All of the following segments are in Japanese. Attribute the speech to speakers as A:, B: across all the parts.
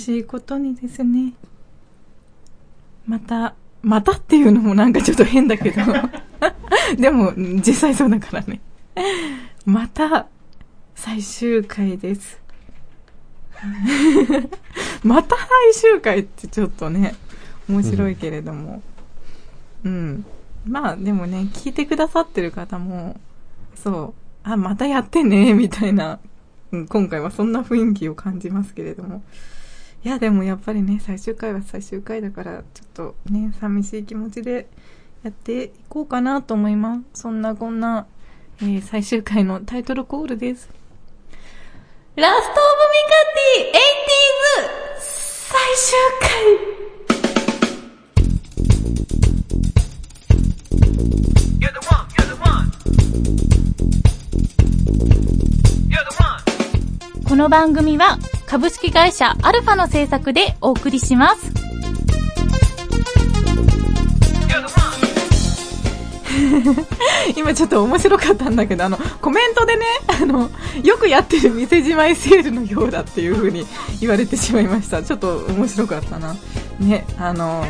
A: しいことにですね、また、またっていうのもなんかちょっと変だけど、でも実際そうだからね。また、最終回です。また最終回ってちょっとね、面白いけれども。うん、うんまあでもね、聞いてくださってる方も、そう、あ、またやってね、みたいな、うん、今回はそんな雰囲気を感じますけれども。いや、でもやっぱりね、最終回は最終回だから、ちょっとね、寂しい気持ちでやっていこうかなと思います。そんなこんな、えー、最終回のタイトルコールです。ラストオブミカティ 80s 最終回
B: この番組は株式会社アルファの制作でお送りします。
A: 今ちょっと面白かったんだけど、あの、コメントでね、あの、よくやってる店じまいセールのようだっていう風に言われてしまいました。ちょっと面白かったな。ね、あの、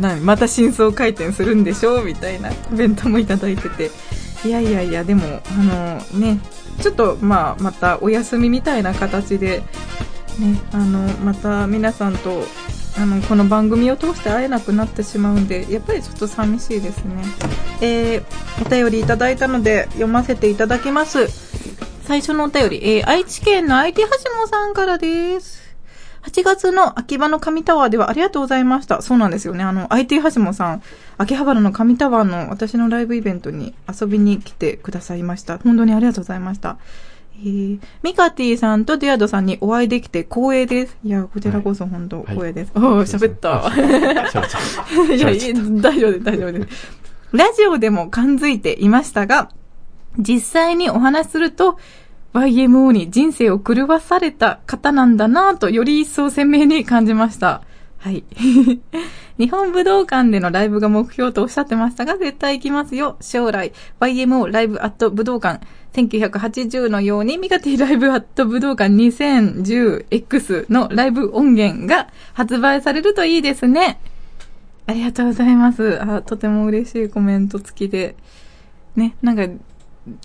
A: なまた真相回転するんでしょう？みたいなコメントもいただいてて。いやいやいや、でも、あのね、ちょっと、まあ、またお休みみたいな形で、ね、あの、また皆さんと、あの、この番組を通して会えなくなってしまうんで、やっぱりちょっと寂しいですね。えー、お便りいただいたので、読ませていただきます。最初のお便り、えー、愛知県の IT はしもさんからです。8月の秋葉の上タワーではありがとうございました。そうなんですよね。あの、IT はしもさん、秋葉原の上タワーの私のライブイベントに遊びに来てくださいました。本当にありがとうございました。えー、ミカティさんとディアドさんにお会いできて光栄です。いや、こちらこそ本当光栄です。はい、お喋った。いや、大丈夫です、大丈夫です。ラジオでも感づいていましたが、実際にお話しすると、YMO に人生を狂わされた方なんだなぁとより一層鮮明に感じました。はい。日本武道館でのライブが目標とおっしゃってましたが、絶対行きますよ。将来、YMO ライブアット武道館1980のように、ミガティライブアット武道館 2010X のライブ音源が発売されるといいですね。ありがとうございます。あ、とても嬉しいコメント付きで。ね、なんか、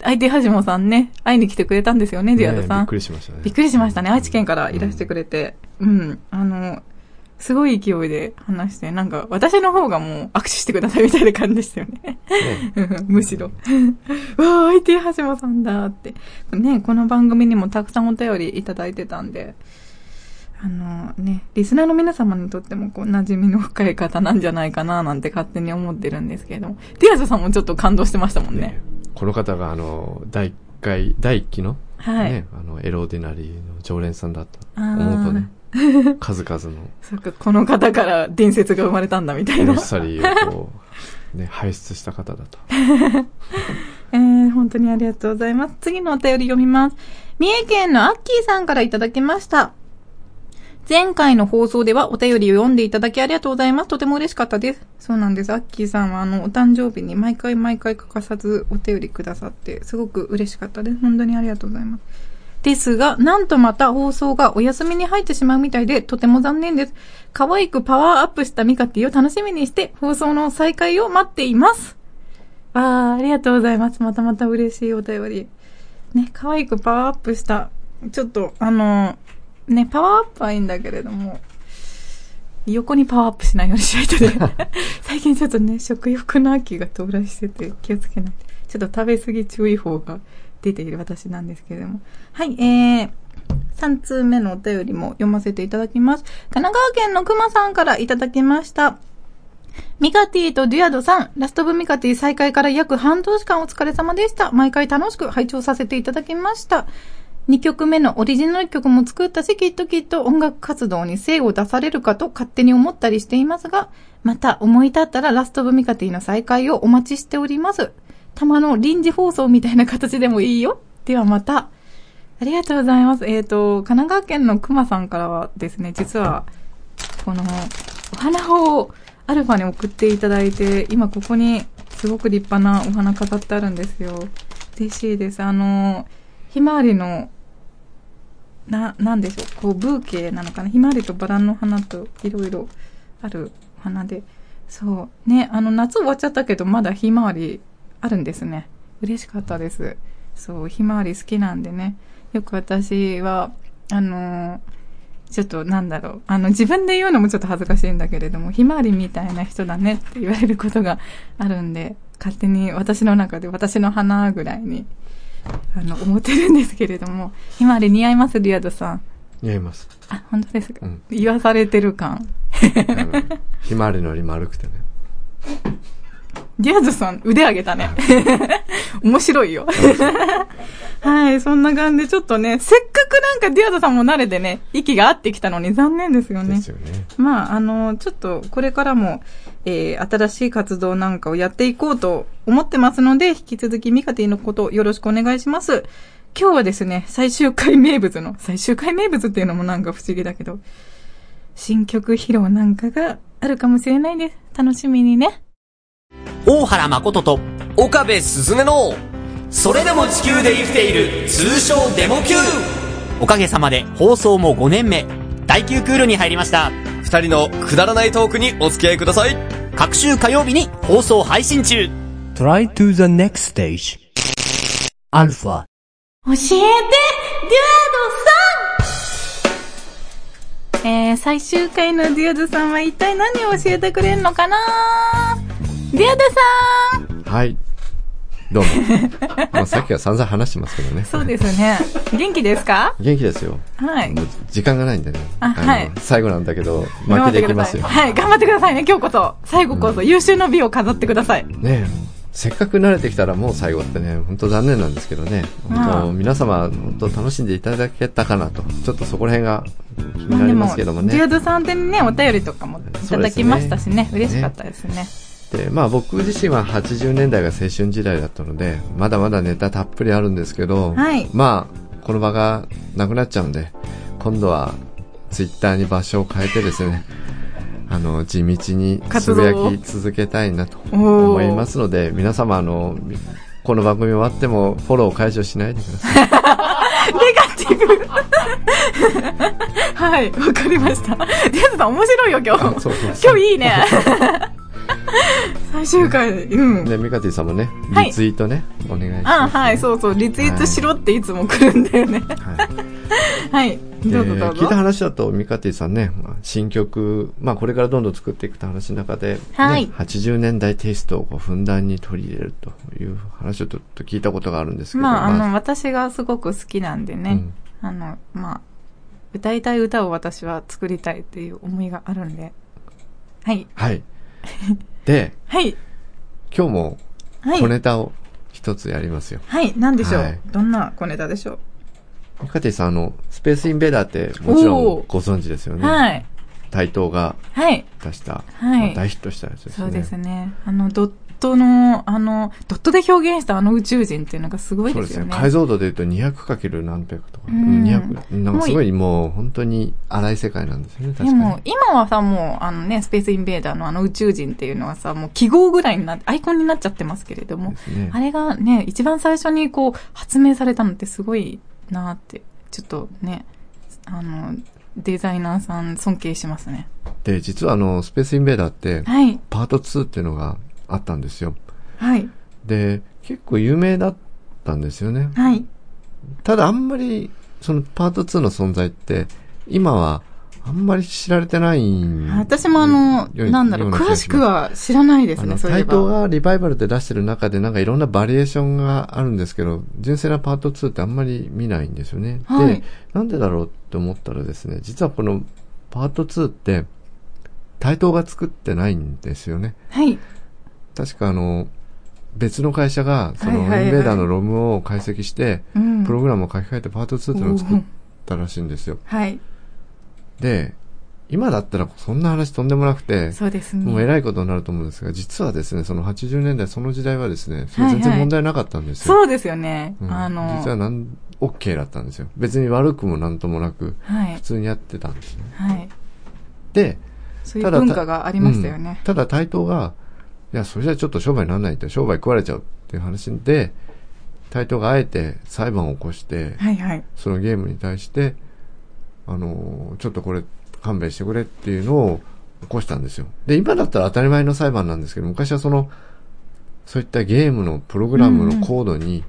A: 相手はじもさんね、会いに来てくれたんですよね、ディアドさん。びっ
C: くりしましたね。
A: びっくりしましたね。愛知県からいらしてくれて。うん、うん、あの、すごい勢いで話して、なんか私の方がもう握手してくださいみたいな感じでしたよね。ね むしろ。わあ、相手はじもさんだって。ね、この番組にもたくさんお便りいただいてたんで、あのね、リスナーの皆様にとってもこう馴染みの深い方なんじゃないかななんて勝手に思ってるんですけれども、ティアザさんもちょっと感動してましたもんね。ね
C: この方があの、第1回、第1期の、はい、ね、あの、エローディナリーの常連さんだった思うとね、数々の。
A: そっか、この方から伝説が生まれたんだみたいな。エ
C: ロスタリーをこう、ね、輩出した方だと。
A: えー、本当にありがとうございます。次のお便り読みます。三重県のアッキーさんからいただきました。前回の放送ではお便りを読んでいただきありがとうございます。とても嬉しかったです。そうなんです。アッキーさんはあの、お誕生日に毎回毎回欠かさずお便りくださって、すごく嬉しかったです。本当にありがとうございます。ですが、なんとまた放送がお休みに入ってしまうみたいで、とても残念です。可愛くパワーアップしたミカティを楽しみにして、放送の再開を待っています。わー、ありがとうございます。またまた嬉しいお便り。ね、可愛くパワーアップした、ちょっと、あのーね、パワーアップはいいんだけれども、横にパワーアップしないようにしないとね。最近ちょっとね、食欲の秋が到来してて気をつけないと。ちょっと食べ過ぎ注意報が出ている私なんですけれども。はい、えー、3通目のお便りも読ませていただきます。神奈川県のくまさんからいただきました。ミカティとデュアドさん、ラストブミカティ再開から約半年間お疲れ様でした。毎回楽しく拝聴させていただきました。2曲目のオリジナル曲も作ったし、きっときっと音楽活動に精を出されるかと勝手に思ったりしていますが、また思い立ったらラストブミカティの再開をお待ちしております。たまの臨時放送みたいな形でもいいよ。ではまた。ありがとうございます。えっ、ー、と、神奈川県の熊さんからはですね、実は、この、お花をアルファに送っていただいて、今ここにすごく立派なお花飾ってあるんですよ。嬉しいです。あの、ひまわりのな、なんでしょう、こう、ブーケなのかな。ひまわりとバラの花といろいろあるお花で。そう。ね、あの、夏終わっちゃったけど、まだひまわりあるんですね。嬉しかったです。そう、ひまわり好きなんでね。よく私は、あのー、ちょっとなんだろう。あの、自分で言うのもちょっと恥ずかしいんだけれども、ひまわりみたいな人だねって言われることがあるんで、勝手に私の中で私の花ぐらいに、あの、思ってるんですけれども、ひまわり似合いますリアドさん。
C: 似合います。
A: あ、本当ですか、うん、言わされてる感。
C: ひまわりのり丸くてね。
A: リアドさん、腕上げたね。面白いよ。はい、そんな感じで、ちょっとね、せっかくなんかディアドさんも慣れてね、息が合ってきたのに残念ですよね。
C: ですよね。
A: まあ、あの、ちょっとこれからも、えー、新しい活動なんかをやっていこうと思ってますので、引き続きミカティのことよろしくお願いします。今日はですね、最終回名物の、最終回名物っていうのもなんか不思議だけど、新曲披露なんかがあるかもしれないです。楽しみにね。
D: 大原誠と岡部すずめのそれでも地球で生きている通称デモ級。おかげさまで放送も5年目。第9クールに入りました。
E: 二人のくだらないトークにお付き合いください。
D: 各週火曜日に放送配信中。
F: Try to the next stage. アルファ
B: 教えてデュアードさん。えー、最終回のデュアードさんは一体何を教えてくれるのかな？デュアードさ
C: んはいどうも。まあさっきは散々話してますけどね。
A: そうですね。元気ですか？
C: 元気ですよ。
A: はい。
C: 時間がないんでね。
A: あ、はい。
C: 最後なんだけど、負けできますよ。
A: はい、頑張ってくださいね、今日こそ。最後こそ、優秀の美を飾ってください。
C: ねせっかく慣れてきたらもう最後ってね、本当残念なんですけどね。本当皆様、本当楽しんでいただけたかなと。ちょっとそこら辺が気になりますけどもね。
A: デュアドさんでね、お便りとかもいただきましたしね、ね嬉しかったですね。
C: で、まあ僕自身は80年代が青春時代だったので、まだまだネタたっぷりあるんですけど、
A: はい、
C: まあ、この場がなくなっちゃうんで、今度はツイッターに場所を変えてですね、あの、地道につぶやき続けたいなと思いますので、皆様あの、この番組終わってもフォロー解除しないでください。
A: ネガティブはい、わかりました。ディアさん面白いよ今日。今日いいね。最終回、うん。
C: で、ミカティさんもね、リツイートね、はい、お願いします。
A: あ、はい、そうそう、リツイートしろっていつも来るんだよね。はい。はい。どうぞどうぞ。
C: 聞いた話だと、ミカティさんね、新曲、まあこれからどんどん作っていくって話の中で、はい、ね、80年代テイストをこうふんだんに取り入れるという話をちょっと聞いたことがあるんですけど。
A: まあ、あの、私がすごく好きなんでね、うん、あの、まあ、歌いたい歌を私は作りたいっていう思いがあるんで、はい。
C: はい。で、
A: はい。
C: 今日も小ネタを一つやりますよ。
A: はい、何でしょう、はい、どんな小ネタでしょ
C: う？カティさん、あの、スペースインベーダーってもちろんご存知ですよね。
A: はい。
C: 台東が出した、
A: はい、
C: まあ、大ヒットしたやつですね。
A: そうですね。あの、ドットの、あの、ドットで表現したあの宇宙人っていうのがすごいですよね。そうですね。
C: 解像度で言うと 200× 何百とか、うん、200、なんかすごいもう本当に荒い世界なんですよね、確かに。でも、
A: 今はさ、もう、あのね、スペースインベーダーのあの宇宙人っていうのはさ、もう記号ぐらいになって、アイコンになっちゃってますけれども、ね、あれがね、一番最初にこう、発明されたのってすごいなって、ちょっとね、あの、デザイナーさん尊敬しますね。
C: で、実はあの、スペースインベーダーって、
A: はい、
C: パート2っていうのがあったんですよ。
A: はい。
C: で、結構有名だったんですよね。
A: はい。
C: ただあんまり、そのパート2の存在って、今はあんまり知られてない
A: 私もあの、なんだろう、詳しくは知らないですね、
C: それタがリバイバルで出してる中でなんかいろんなバリエーションがあるんですけど、純正なパート2ってあんまり見ないんですよね。はい、で、なんでだろうって思ったらですね、実はこのパート2って、台東が作ってないんですよね。
A: はい。
C: 確かあの、別の会社が、その、インベーダーのロムを解析して、プログラムを書き換えてパート2っていうのを作ったらしいんですよ。
A: はい。
C: で、今だったらそんな話とんでもなくて、
A: そうですね。
C: もう偉いことになると思うんですが、実はですね、その80年代、その時代はですね、それ全然問題なかったんですよ。
A: はいはい、そうですよね。
C: うん、
A: あの
C: 実はなん、OK だったんですよ。別に悪くもなんともなく、はい、普通にやってたんですね。
A: はい。
C: で、
A: そういう文化がありましたよね。
C: ただ、対等が、いや、それじゃちょっと商売にならないって、商売食われちゃうっていう話で、台東があえて裁判を起こして、
A: はいはい、
C: そのゲームに対して、あの、ちょっとこれ勘弁してくれっていうのを起こしたんですよ。で、今だったら当たり前の裁判なんですけど、昔はその、そういったゲームのプログラムのコードに、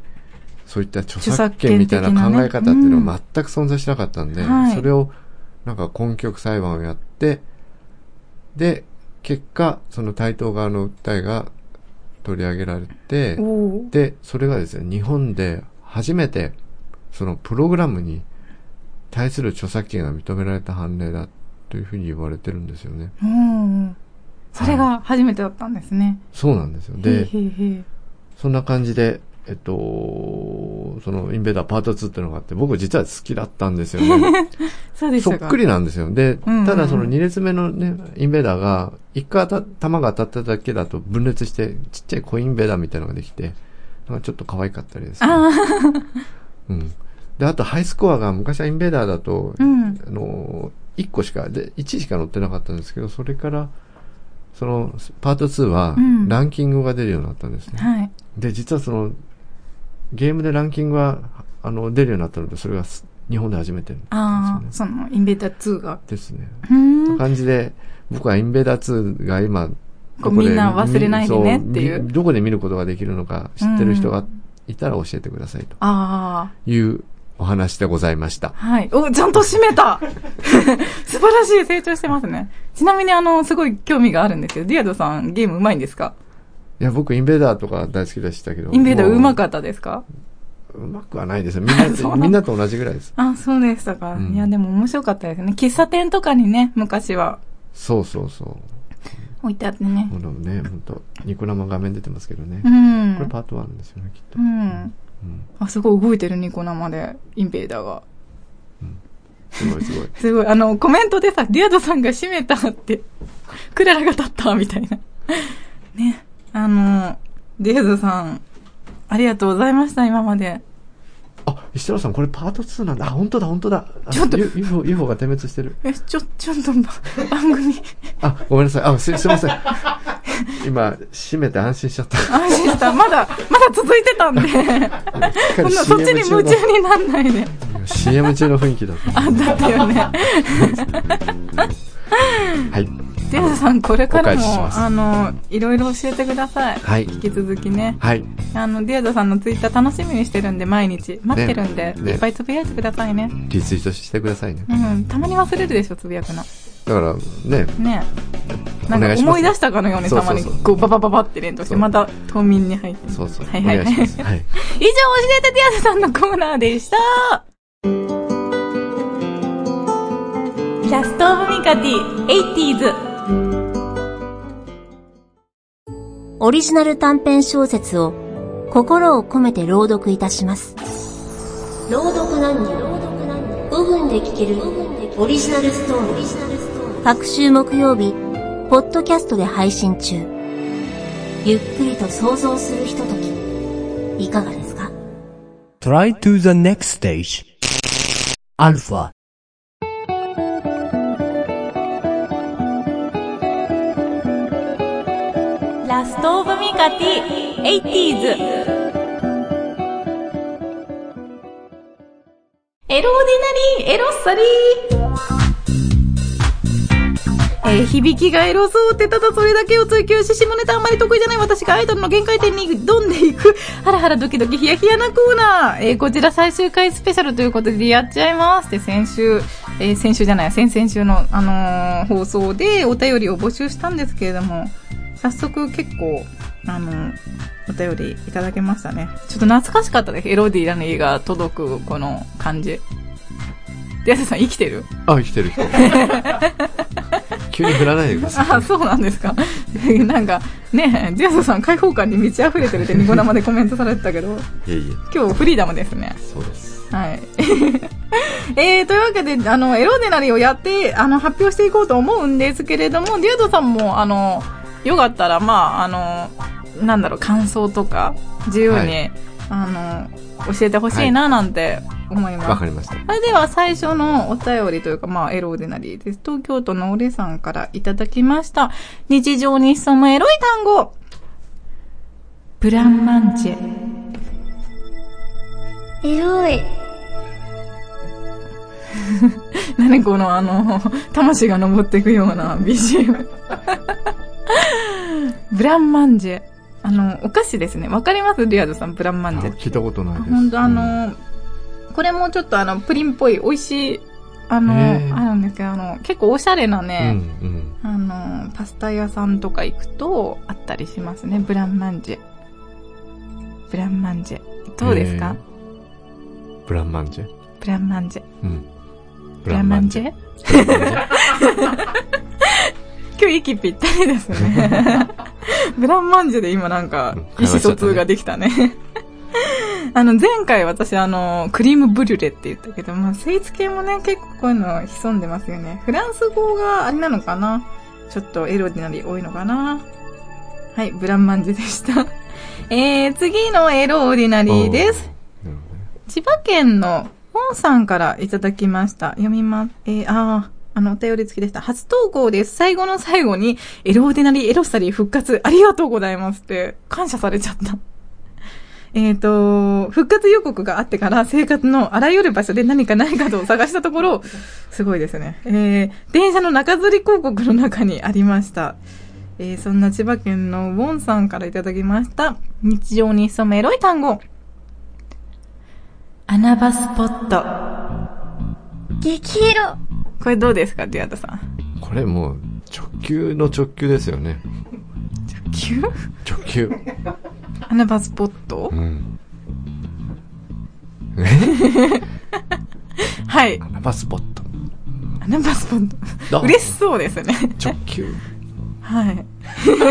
C: そういった著作権みたいな考え方っていうのは全く存在しなかったんで、
A: はい。
C: それをなんか根拠裁判をやって、で、結果、その対等側の訴えが取り上げられて、で、それがですね、日本で初めて、そのプログラムに対する著作権が認められた判例だというふうに言われてるんですよね。
A: うん。それが初めてだったんですね。
C: そうなんですよ。
A: へ
C: で、
A: ーへーへー
C: そんな感じで、えっと、そのインベーダーパート2っていうのがあって、僕実は好きだったんですよね。
A: そうでしたか。
C: そっくりなんですよ。で、
A: うんうんうん
C: ただその2列目のね、インベーダーが、一回当た弾が当たっただけだと分裂して、ちっちゃいコインベーダーみたいなのができて、なんかちょっと可愛かったりですね。
A: あ
C: うん。で、あとハイスコアが昔はインベーダーだと、
A: あ、うん。
C: あの、1個しか、で、1しか載ってなかったんですけど、それから、その、パート2は
A: うん、
C: ランキングが出るようになったんですね。
A: はい。
C: で、実はその、ゲームでランキングが、あの、出るようになったので、それがす日本で初めてなん
A: ああ。その、インベーダー2が。
C: ですね。
A: うーん
C: 感じで、僕はインベーダー2が今、
A: こうみんな忘れないでねっていう
C: どこで見ることができるのか知ってる人がいたら教えてくださいと
A: あ
C: いうお話でございました
A: あ、。はい。お、ちゃんと締めた 素晴らしい、成長してますね。ちなみにあの、すごい興味があるんですけど、ディアドさんゲーム上手いんですか？
C: いや、僕インベーダーとか大好きでしたけど。
A: インベーダー
C: も
A: 上手かったですか？
C: うまくはないですよ。みんな、みんなと同じぐらいです。
A: あ、そうでしたか。
C: うん
A: いや、でも面白かったですね。喫茶店とかにね、昔は
C: そうそうそう。
A: 置いてあってね。
C: このね、本当ニコ生画面出てますけどね。
A: うん。
C: これパート1ですよね、きっと。
A: うん。
C: うん
A: あ、すごい動いてるニコ生で、インベーダーが。
C: すごいすごい。
A: すごい、あの、コメントでさ、ディアドさんが閉めたって、クララが立った、みたいな。ね。あの、ディアドさん、ありがとうございました、今まで。
C: あ、石原さん、これパート2なんだ。あ、本当だ、本当だ。あ
A: ちょっと
C: UFO、UFO が点滅してる。
A: え、ちょ、ちょっと、番組、
C: あ、ごめんなさい。あ、す、すいません。今、閉めて安心しちゃった。
A: 安心した。まだ、まだ続いてたんで、こんなそっちに夢中になんないで。
C: CM 中の雰囲気だった。
A: あ、だったよね。
C: はい。
A: ディアドさん、これからも、あの、いろいろ教えてください。
C: はい。
A: 引き続きね。
C: はい。
A: あの、ディアドさんのツイッター楽しみにしてるんで、毎日。待ってるんで、
C: ねね
A: いっぱいつぶやいてくださいね。
C: リツイートしてくださいね。
A: うん、たまに忘れるでしょ、つぶやくの。
C: だから、ね、
A: ねなんか
C: お願いします
A: 思い出したかのようにたまにこうババババって連投して、また冬眠に入って。
C: そうそう。
A: はいはい
C: お願いします。はい。
A: 以上、教えてディアドさんのコーナーでした。 Last of ミカティ、80s。
G: オリジナル短編小説を心を込めて朗読いたします。朗読何人5分で聞けるオリジナルストーリー。各週木曜日、ポッドキャストで配信中。ゆっくりと想像するひととき、いかがですか
F: ？Try to the next stage. Alpha.
A: Last of ミカティ、80s。エローディナリー、エロッサリー。えー響きがエロそうってただそれだけを追求し下ネタあんまり得意じゃない私がアイドルの限界点に挑んでいく ハラハラドキドキヒヤヒヤなコーナー、えーこちら最終回スペシャルということでやっちゃいますで先週、えー先週じゃない先々週の、あのー放送でお便りを募集したんですけれども早速結構あのお便りいただけましたねちょっと懐かしかったですエロディラの家が届くこの感じデアサさん生きてる？
C: あ、生きてる人。急に振らないでください。
A: あ、そうなんですか。なんか、ねジアソさん開放感に満ち溢れてるってニコ生でコメントされてたけど、
C: いえいえ。
A: 今日フリーダムですね。
C: そうです。
A: はい。えー、というわけで、あの、エロデナリーをやって、あの、発表していこうと思うんですけれども、デュードさんも、あの、よかったら、まあ、あの、なんだろう、感想とか、自由に、
C: はい
A: あの、教えてほしいな、なんて思います。
C: わかりました。
A: それでは最初のお便りというか、まあ、エローデナリーです。東京都のオレさんからいただきました。日常に潜むエロい単語。ブランマンチェ。
G: エロい。
A: 何このあの、魂が登っていくような BGM。ブランマンジェ。あの、お菓子ですね。わかります？リアドさん、ブランマンジェ。
C: 聞いたことないです。
A: 本当あ
C: うん
A: の、これもちょっとあの、プリンっぽい、美味しい、あの、あるんですけど、あの、結構おしゃれな
C: うん
A: ね、
C: うん。
A: あの、パスタ屋さんとか行くと、あったりしますね。ブランマンジェ。ブランマンジェ。どうですか？
C: ブランマンジェ？
A: ブランマンジェ。
C: うん。
A: ブランマンジェ 今日息ぴったりですね。ブランマンジェで今なんか
C: うん
A: 意思疎通ができたね。あの、前回私あの、クリームブリュレって言ったけど、まあ、スイーツ系もね、結構こういうの潜んでますよね。フランス語があれなのかな？ちょっとエロディナリー多いのかな？はい、ブランマンジェでした。えー、次のエローディナリーです。千葉県の本さんからいただきました。読みます。えー、あー、あの、お便り付きでした。初投稿です。最後の最後に、エローディナリーエロスタリー復活、ありがとうございますって、感謝されちゃった。えっと、復活予告があってから生活のあらゆる場所で何かないかと探したところ、すごいですね。えー、電車の中吊り広告の中にありました。えー、そんな千葉県のウォンさんからいただきました。日常に潜むエロい単語。穴場スポット。
G: 激エロ
A: これどうですか、ディアタさん？
C: これもう、直球の直球ですよね。
A: 急
C: 直球。
A: 穴場スポット？
C: うん。
A: はい。
C: 穴場スポット。
A: 穴場スポッ
C: ど
A: ト。
C: う？
A: 嬉しそうですね。
C: 直球。
A: はい。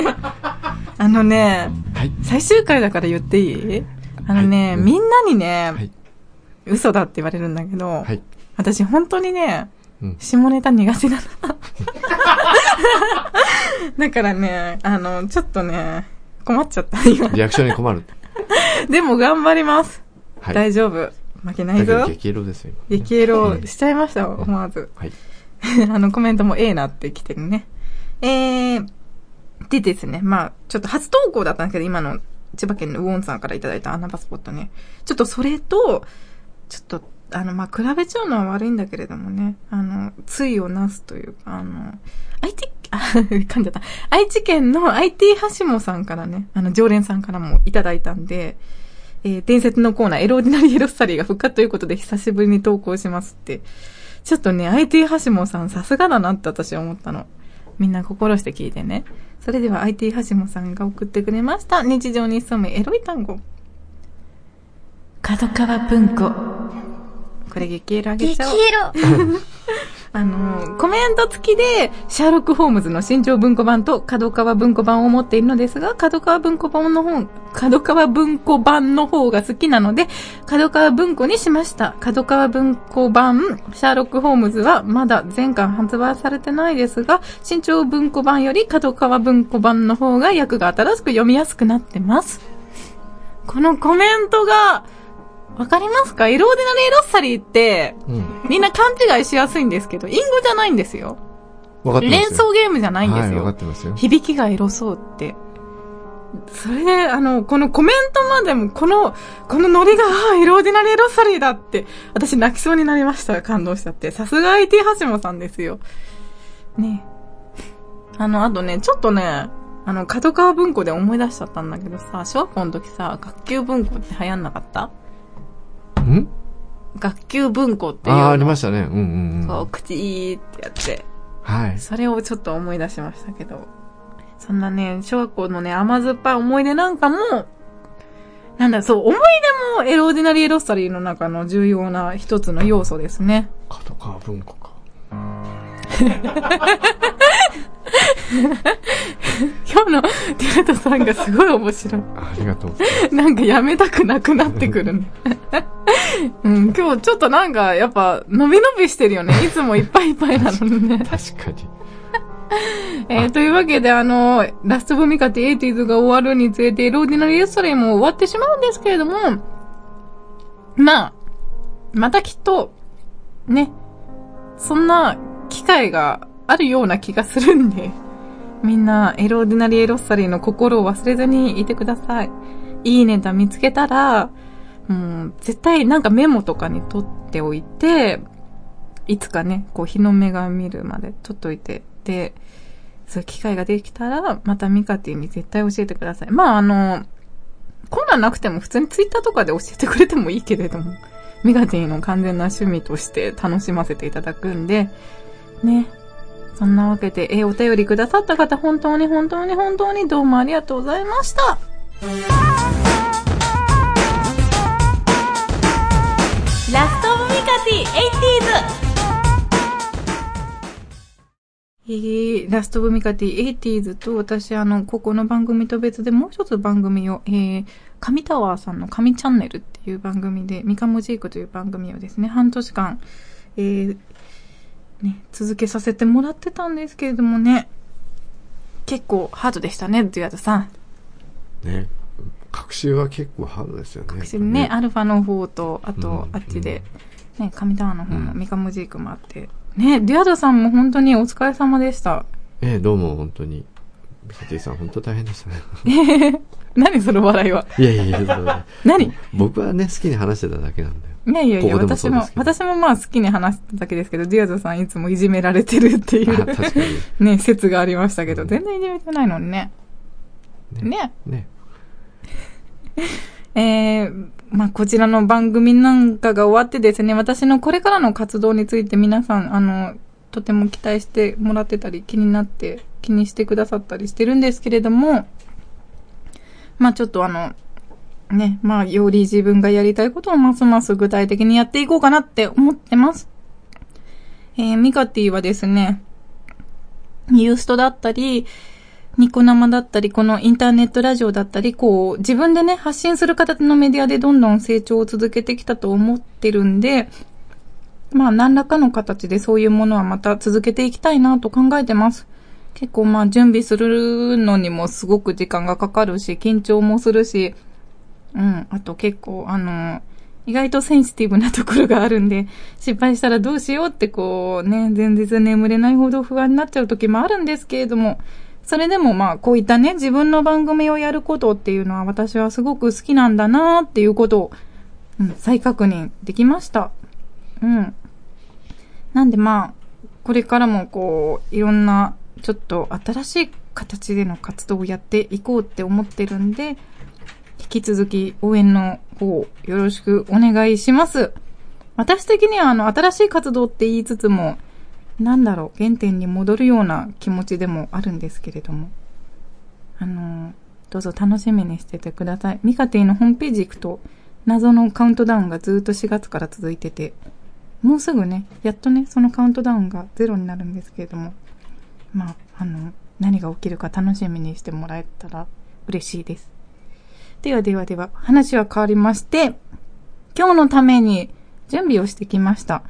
A: あのね、
C: はい。
A: 最終回だから言っていい？あのね、
C: はい
A: みんなにね、
C: はい。
A: 嘘だって言われるんだけど、
C: はい。
A: 私本当にね、
C: うん
A: 下ネタ苦手なの。だからね、あの、ちょっとね、困っちゃった、今。
C: リアクションに困る。
A: でも頑張ります。
C: はい。
A: 大丈夫。負けないぞ。
C: 激エロですよ。今
A: 激エロしちゃいました、思わず。
C: はい。
A: あの、コメントもええなって来てるね。えー、でですね、まあ、ちょっと初投稿だったんですけど、今の千葉県のウォンさんからいただいた穴場スポットね。ちょっとそれと、ちょっと、あの、まあ、比べちゃうのは悪いんだけれどもね、あの、ついをなすというか、あの、IT、あ、噛んじゃった。愛知県の IT はしもさんからね、あの、常連さんからもいただいたんで、えー伝説のコーナー、エローディナリーエロスタリーが復活ということで久しぶりに投稿しますって。ちょっとね、IT はしもさんさすがだなって私は思ったの。みんな心して聞いてね。それでは IT はしもさんが送ってくれました。日常に潜むエロい単語。角川文庫。これ激エロあげ
G: 激
A: ちゃおう。
G: エロ
A: あの、コメント付きで、シャーロック・ホームズの新潮文庫版と角川文庫版を持っているのですが、角川文庫版の方、角川文庫版の方が好きなので、角川文庫にしました。角川文庫版、シャーロック・ホームズはまだ全巻発売されてないですが、新潮文庫版より角川文庫版の方が訳が新しく読みやすくなってます。このコメントが、わかりますか？エローディナリー・エロッサリーって、
C: うん。
A: みんな勘違いしやすいんですけど、隠語じゃないんですよ。
C: わかってますよ。
A: 連想ゲームじゃないんです
C: はい、わか
A: よ。
C: ってますよ。
A: 響きがエロそうって。それで、あの、このコメントまでも、この、このノリが、ああ、エローディナリーエロサリーだって、私泣きそうになりました。感動しちゃって。さすが IT はしもさんですよ。ねあの、あとね、ちょっとね、あの、角川文庫で思い出しちゃったんだけどさ、小学校の時さ、学級文庫って流行んなかった？
C: ん？
A: 学級文庫っていうの。
C: ああ、ありましたね。うんうんうん。
A: こう、口ってやって。
C: はい。
A: それをちょっと思い出しましたけど。そんなね、小学校のね、甘酸っぱい思い出なんかも、なんだ、そう、思い出もエローディナリーエロスタリーの中の重要な一つの要素ですね。
C: 角川文庫か。
A: 今日のティラトさんがすごい面白い。
C: ありがとうございます。
A: なんかやめたくなくなってくるね。うん、今日ちょっとなんか、やっぱ、伸び伸びしてるよね。いつもいっぱいいっぱいなのにね。
C: 確かに。
A: えー、というわけで、あの、ラストブミカティエイティーズが終わるにつれて、ローディナリーエストレイも終わってしまうんですけれども、まあ、またきっと、ね、そんな機会があるような気がするんで、みんな、エローディナリエロッサリーの心を忘れずにいてください。いいネタ見つけたら、もう、絶対なんかメモとかに取っておいて、いつかね、こう日の目が見るまで取っといて、で、そういう機会ができたら、またミカティに絶対教えてください。まああの、こんなんなくても普通にツイッターとかで教えてくれてもいいけれども、ミカティの完全な趣味として楽しませていただくんで、ね。そんなわけで、えーお便りくださった方、本当に本当に本当にどうもありがとうございました。
B: ラストオブミカティ 80s!
A: えー、ラストオブミカティ 80s と私、あの、ここの番組と別でもう一つ番組を、えー、神タワーさんの神チャンネルっていう番組で、ミカモジークという番組をですね、半年間、えー、ね、続けさせてもらってたんですけれどもね、結構ハードでしたね、デュアドさん。
C: ね。学習は結構ハードですよね。
A: 私ね、アルファの方と、あと
C: うん、
A: あっちで、ね、神タワーの方のミカモジークもあって、ね、デュアドさんも本当にお疲れ様でした。
C: ええ、どうも本当に。ミカティさん本当大変でしたね。
A: 何その笑いは。
C: いやいやいや、
A: 何い
C: 僕はね、好きに話してただけなんだよ。
A: やいやいや、
C: ここ
A: 私も私もまあ好きに話してただけですけど、デュアドさんいつもいじめられてるってい
C: あ
A: う。ね、説がありましたけど、全然いじめてないのにね。ね。
C: ね。
A: えー、まあ、こちらの番組なんかが終わってですね、私のこれからの活動について皆さん、あの、とても期待してもらってたり、気になって、気にしてくださったりしてるんですけれども、まあ、ちょっとあの、ね、まあ、より自分がやりたいことをますます具体的にやっていこうかなって思ってます。えー、ミカティはですね、ユーストだったり、ニコ生だったり、このインターネットラジオだったり、こう、自分でね、発信する形のメディアでどんどん成長を続けてきたと思ってるんで、まあ、何らかの形でそういうものはまた続けていきたいなと考えてます。結構まあ、準備するのにもすごく時間がかかるし、緊張もするし、うん、あと結構、あの、意外とセンシティブなところがあるんで、失敗したらどうしようってこうね、前日眠れないほど不安になっちゃう時もあるんですけれども、それでもまあこういったね、自分の番組をやることっていうのは私はすごく好きなんだなっていうことを、うん、再確認できました。うん。なんでまあ、これからもこう、いろんな、ちょっと新しい形での活動をやっていこうって思ってるんで、引き続き応援の方よろしくお願いします。私的にはあの、新しい活動って言いつつも、なんだろう、原点に戻るような気持ちでもあるんですけれども。あの、どうぞ楽しみにしててください。ミカティのホームページ行くと、謎のカウントダウンがずっと4月から続いてて、もうすぐね、やっとね、そのカウントダウンがゼロになるんですけれども、まあ、あの、何が起きるか楽しみにしてもらえたら嬉しいです。ではではでは、話は変わりまして、今日のために準備をしてきました。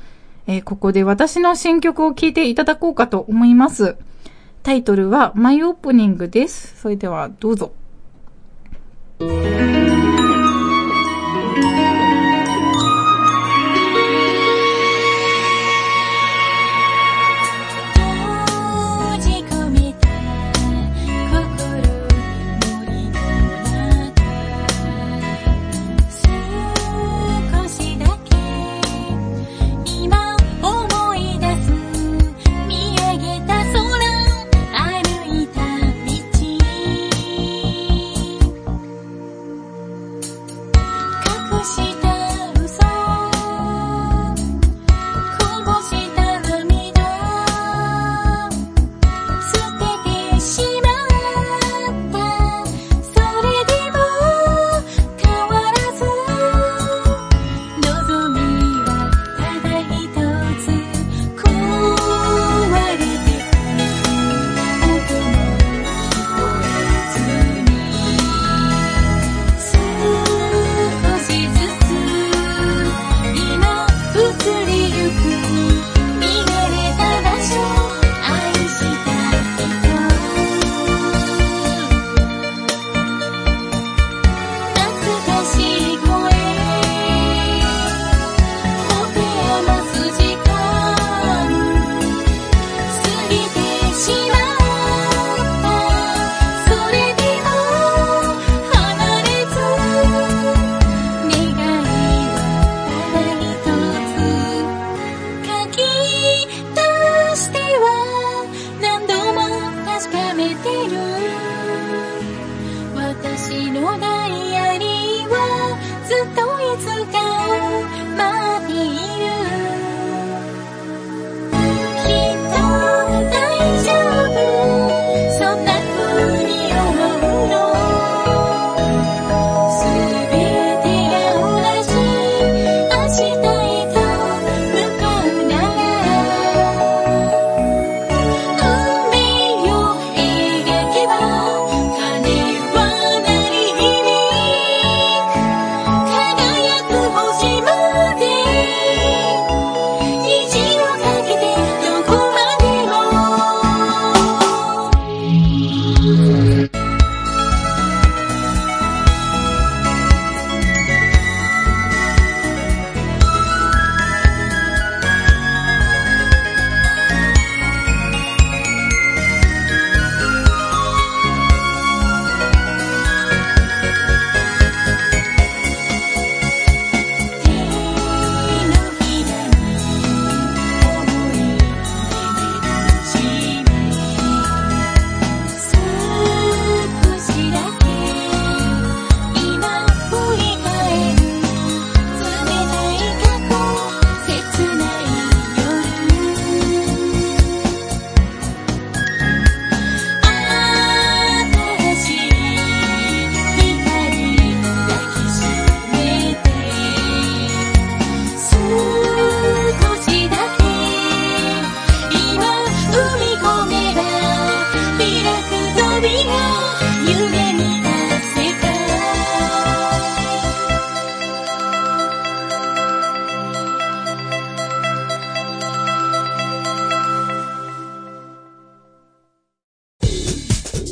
A: えーここで私の新曲を聴いていただこうかと思います。タイトルはマイオープニングです。それではどうぞ。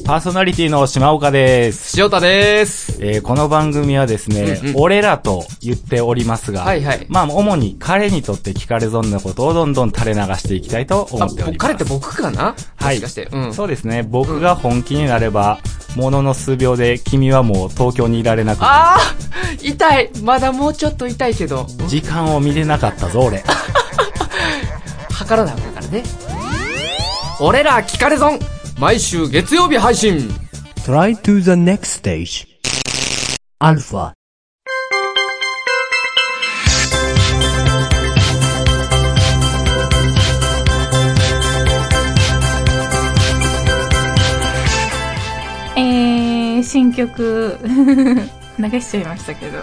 H: パーソナリティの島岡です。
E: 塩田です。
H: えーこの番組はですね、
E: うんうん
H: 俺らと言っておりますが、
E: はいはい
H: まあ、主に彼にとって聞かれ損なことをどんどん垂れ流していきたいと思
E: あ、
H: っております。
E: 彼って僕かな？
H: はい
E: もしかして。うん。
H: そうですね。僕が本気になれば、ものの数秒で君はもう東京にいられなく
E: あー痛いまだもうちょっと痛いけど、
H: 時間を見れなかったぞ、俺。
E: 測らなあかんからね。俺ら聞かれ損毎週月曜日配信。
F: Try to the next stage. Alpha.
A: えー、新曲。流しちゃいましたけど。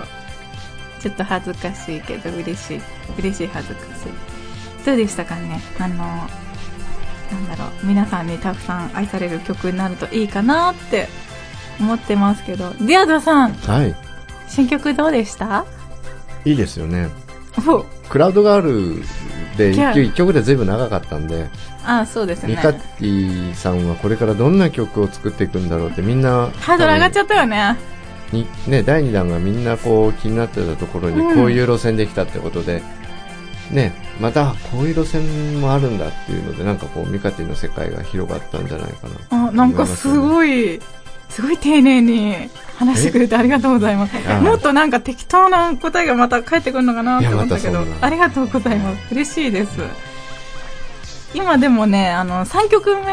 A: ちょっと恥ずかしいけど嬉しい。嬉しい恥ずかしい。どうでしたかね？あのなんだろう。皆さんにたくさん愛される曲になるといいかなって思ってますけど。ディアドさん
C: はい。
A: 新曲どうでした？
C: いいですよね。
A: お。
C: クラウドガールで
A: いや
C: 一曲で随分長かったんで、
A: あそうですね。
C: ミカティさんはこれからどんな曲を作っていくんだろうってみんな、
A: ハードル上がっちゃったよね。
C: にね、第2弾がみんなこう気になってたところに
A: うん。
C: こういう路線できたってことで、ね、またこういう路線もあるんだっていうのでなんかこうミカティの世界が広がったんじゃないかな。
A: あなんかすごいすごい丁寧に話してくれてありがとうございます。
C: あ
A: もっとなんか適当な答えがまた返ってくるのかなって思ったけど
C: ま
A: ありがとうございます。嬉しいです。今でもねあの3曲目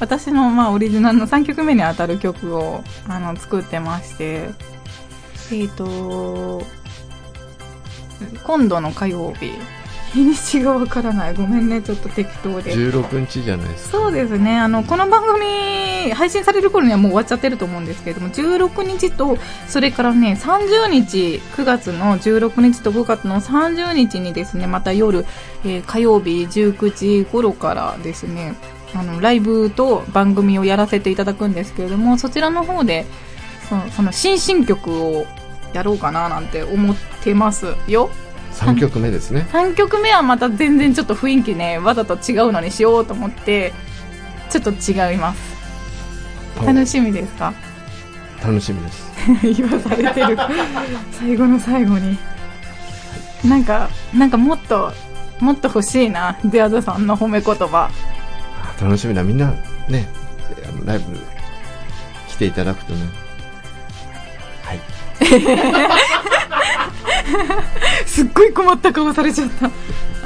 A: 私のまあオリジナルの3曲目に当たる曲をあの作ってましてえっ、と今度の火曜日日にちがわからないごめんねちょっと適当で
C: 16日じゃないですか。
A: そうですね。あの、この番組、配信される頃にはもう終わっちゃってると思うんですけれども、16日と、それからね、30日、9月の16日と5月の30日にですね、また夜、えー火曜日19時頃からですね、あの、ライブと番組をやらせていただくんですけれども、そちらの方で、その、その新進曲をやろうかななんて思ってますよ。
C: 3曲目ですね。
A: 3曲目はまた全然ちょっと雰囲気ねわざと違うのにしようと思ってちょっと違います楽しみですか？
C: 楽しみです。
A: 言わされてる最後の最後になんかなんかもっともっと欲しいなデアドさんの褒め言葉
C: あ楽しみだ。みんなね、あのライブ来ていただくとね。
A: すっごい困った顔されちゃった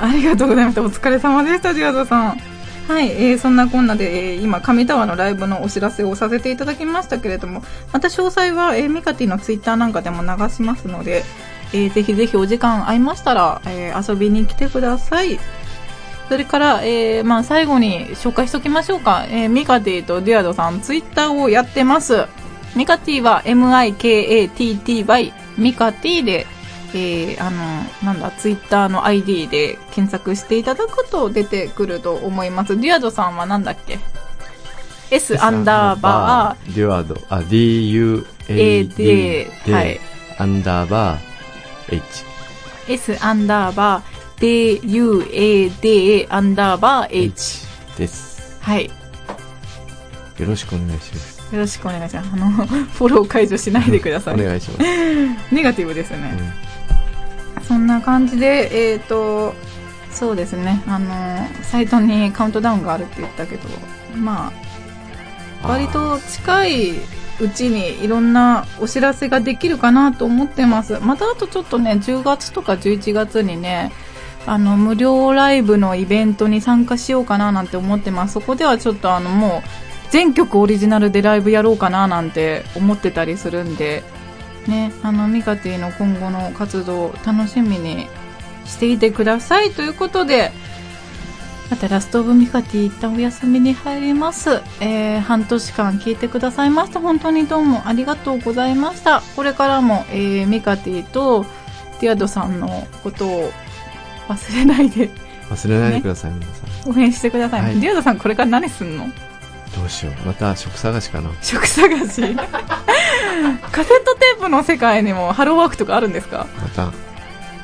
A: ありがとうございましたお疲れ様でしたデアドさんはい、えーそんなこんなで、えー今、上タワーのライブのお知らせをさせていただきましたけれども、また詳細は、えーミカティのツイッターなんかでも流しますので、えーぜひぜひお時間合いましたら、えー遊びに来てください。それから、えーまあ、最後に紹介しておきましょうか。えーミカティとデュアドさん、ツイッターをやってます。ミカティは MIKATTY、ミカティで、えーあの、なんだ、ツイッターの ID で検索していただくと出てくると思います。デュアドさんはなんだっけ ?S アンダーバー、
C: デュアド、あ、DUAD、
A: AD はい
C: アンダーバー H。
A: S アンダーバー、DUAD アンダーバー H。
C: です。
A: はい。
C: よろしくお願いします。
A: よろしくお願いします。あの、フォロー解除しないでください。
C: お願いします。
A: ネガティブですね。そんな感じで、えっ、と、そうですね、あの、サイトにカウントダウンがあるって言ったけど、まあ、割と近いうちにいろんなお知らせができるかなと思ってます。またあとちょっとね、10月とか11月にね、あの、無料ライブのイベントに参加しようかななんて思ってます。そこではちょっとあの、もう、全曲オリジナルでライブやろうかななんて思ってたりするんで、ね、あの、ミカティの今後の活動を楽しみにしていてくださいということで、またラストオブミカティ一旦お休みに入ります。えー、半年間聞いてくださいました。本当にどうもありがとうございました。これからも、えー、ミカティとディアドさんのことを忘れないで
C: 忘れないでください、皆さん。
A: 応援してください。
C: はい
A: ディアドさんこれから何すんの？
C: どうしよう。また職探しかな。
A: 職探し？カセットテープの世界にもハローワークとかあるんですか？
C: また、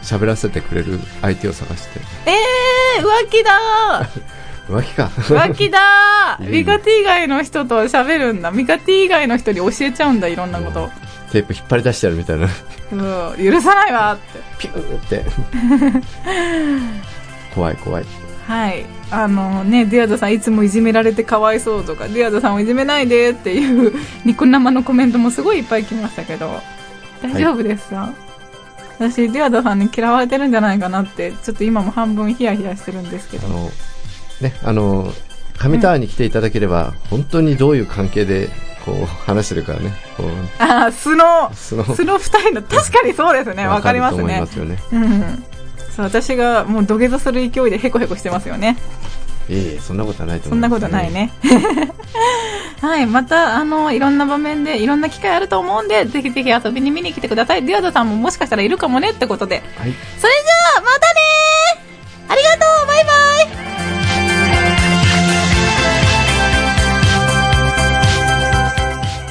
C: 喋らせてくれる相手を探して。
A: えー、浮気だー
C: 浮気か。
A: 浮気だ ミカティ以外の人と喋るんだ。ミカティ以外の人に教えちゃうんだ、いろんなこと。
C: テープ引っ張り出してやるみたいな。
A: うん、許さないわって。
C: ピューって。怖 い怖い。
A: はい。あのね、ディアドさんいつもいじめられてかわいそうとか、ディアドさんをいじめないでっていう ニコ生のコメントもすごいいっぱい来ましたけど、大丈夫ですか、私、ディアドさんに嫌われてるんじゃないかなって、ちょっと今も半分ヒヤヒヤしてるんですけど。
C: ね、あの、上タワーに来ていただければ、本当にどういう関係で、こう、話してるからね、こう、
A: あー、素の、
C: 素の
A: 素の二人の、確かにそうですね、わかりますね
C: ま。すよね。
A: うん。そう、私がもう土下座する勢いでヘコヘコしてますよね。
C: いえいえ、そんなことはないと
A: そんな
C: 思います、
A: ことない。ね。はい。また、あの、いろんな場面で、いろんな機会あると思うんで、ぜひぜひ遊びに見に来てください。ディアドさんももしかしたらいるかもねってことで。
C: はい。
A: それじゃあ、またねーありがとうバイバイ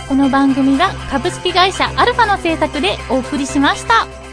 I: この番組は株式会社アルファの制作でお送りしました。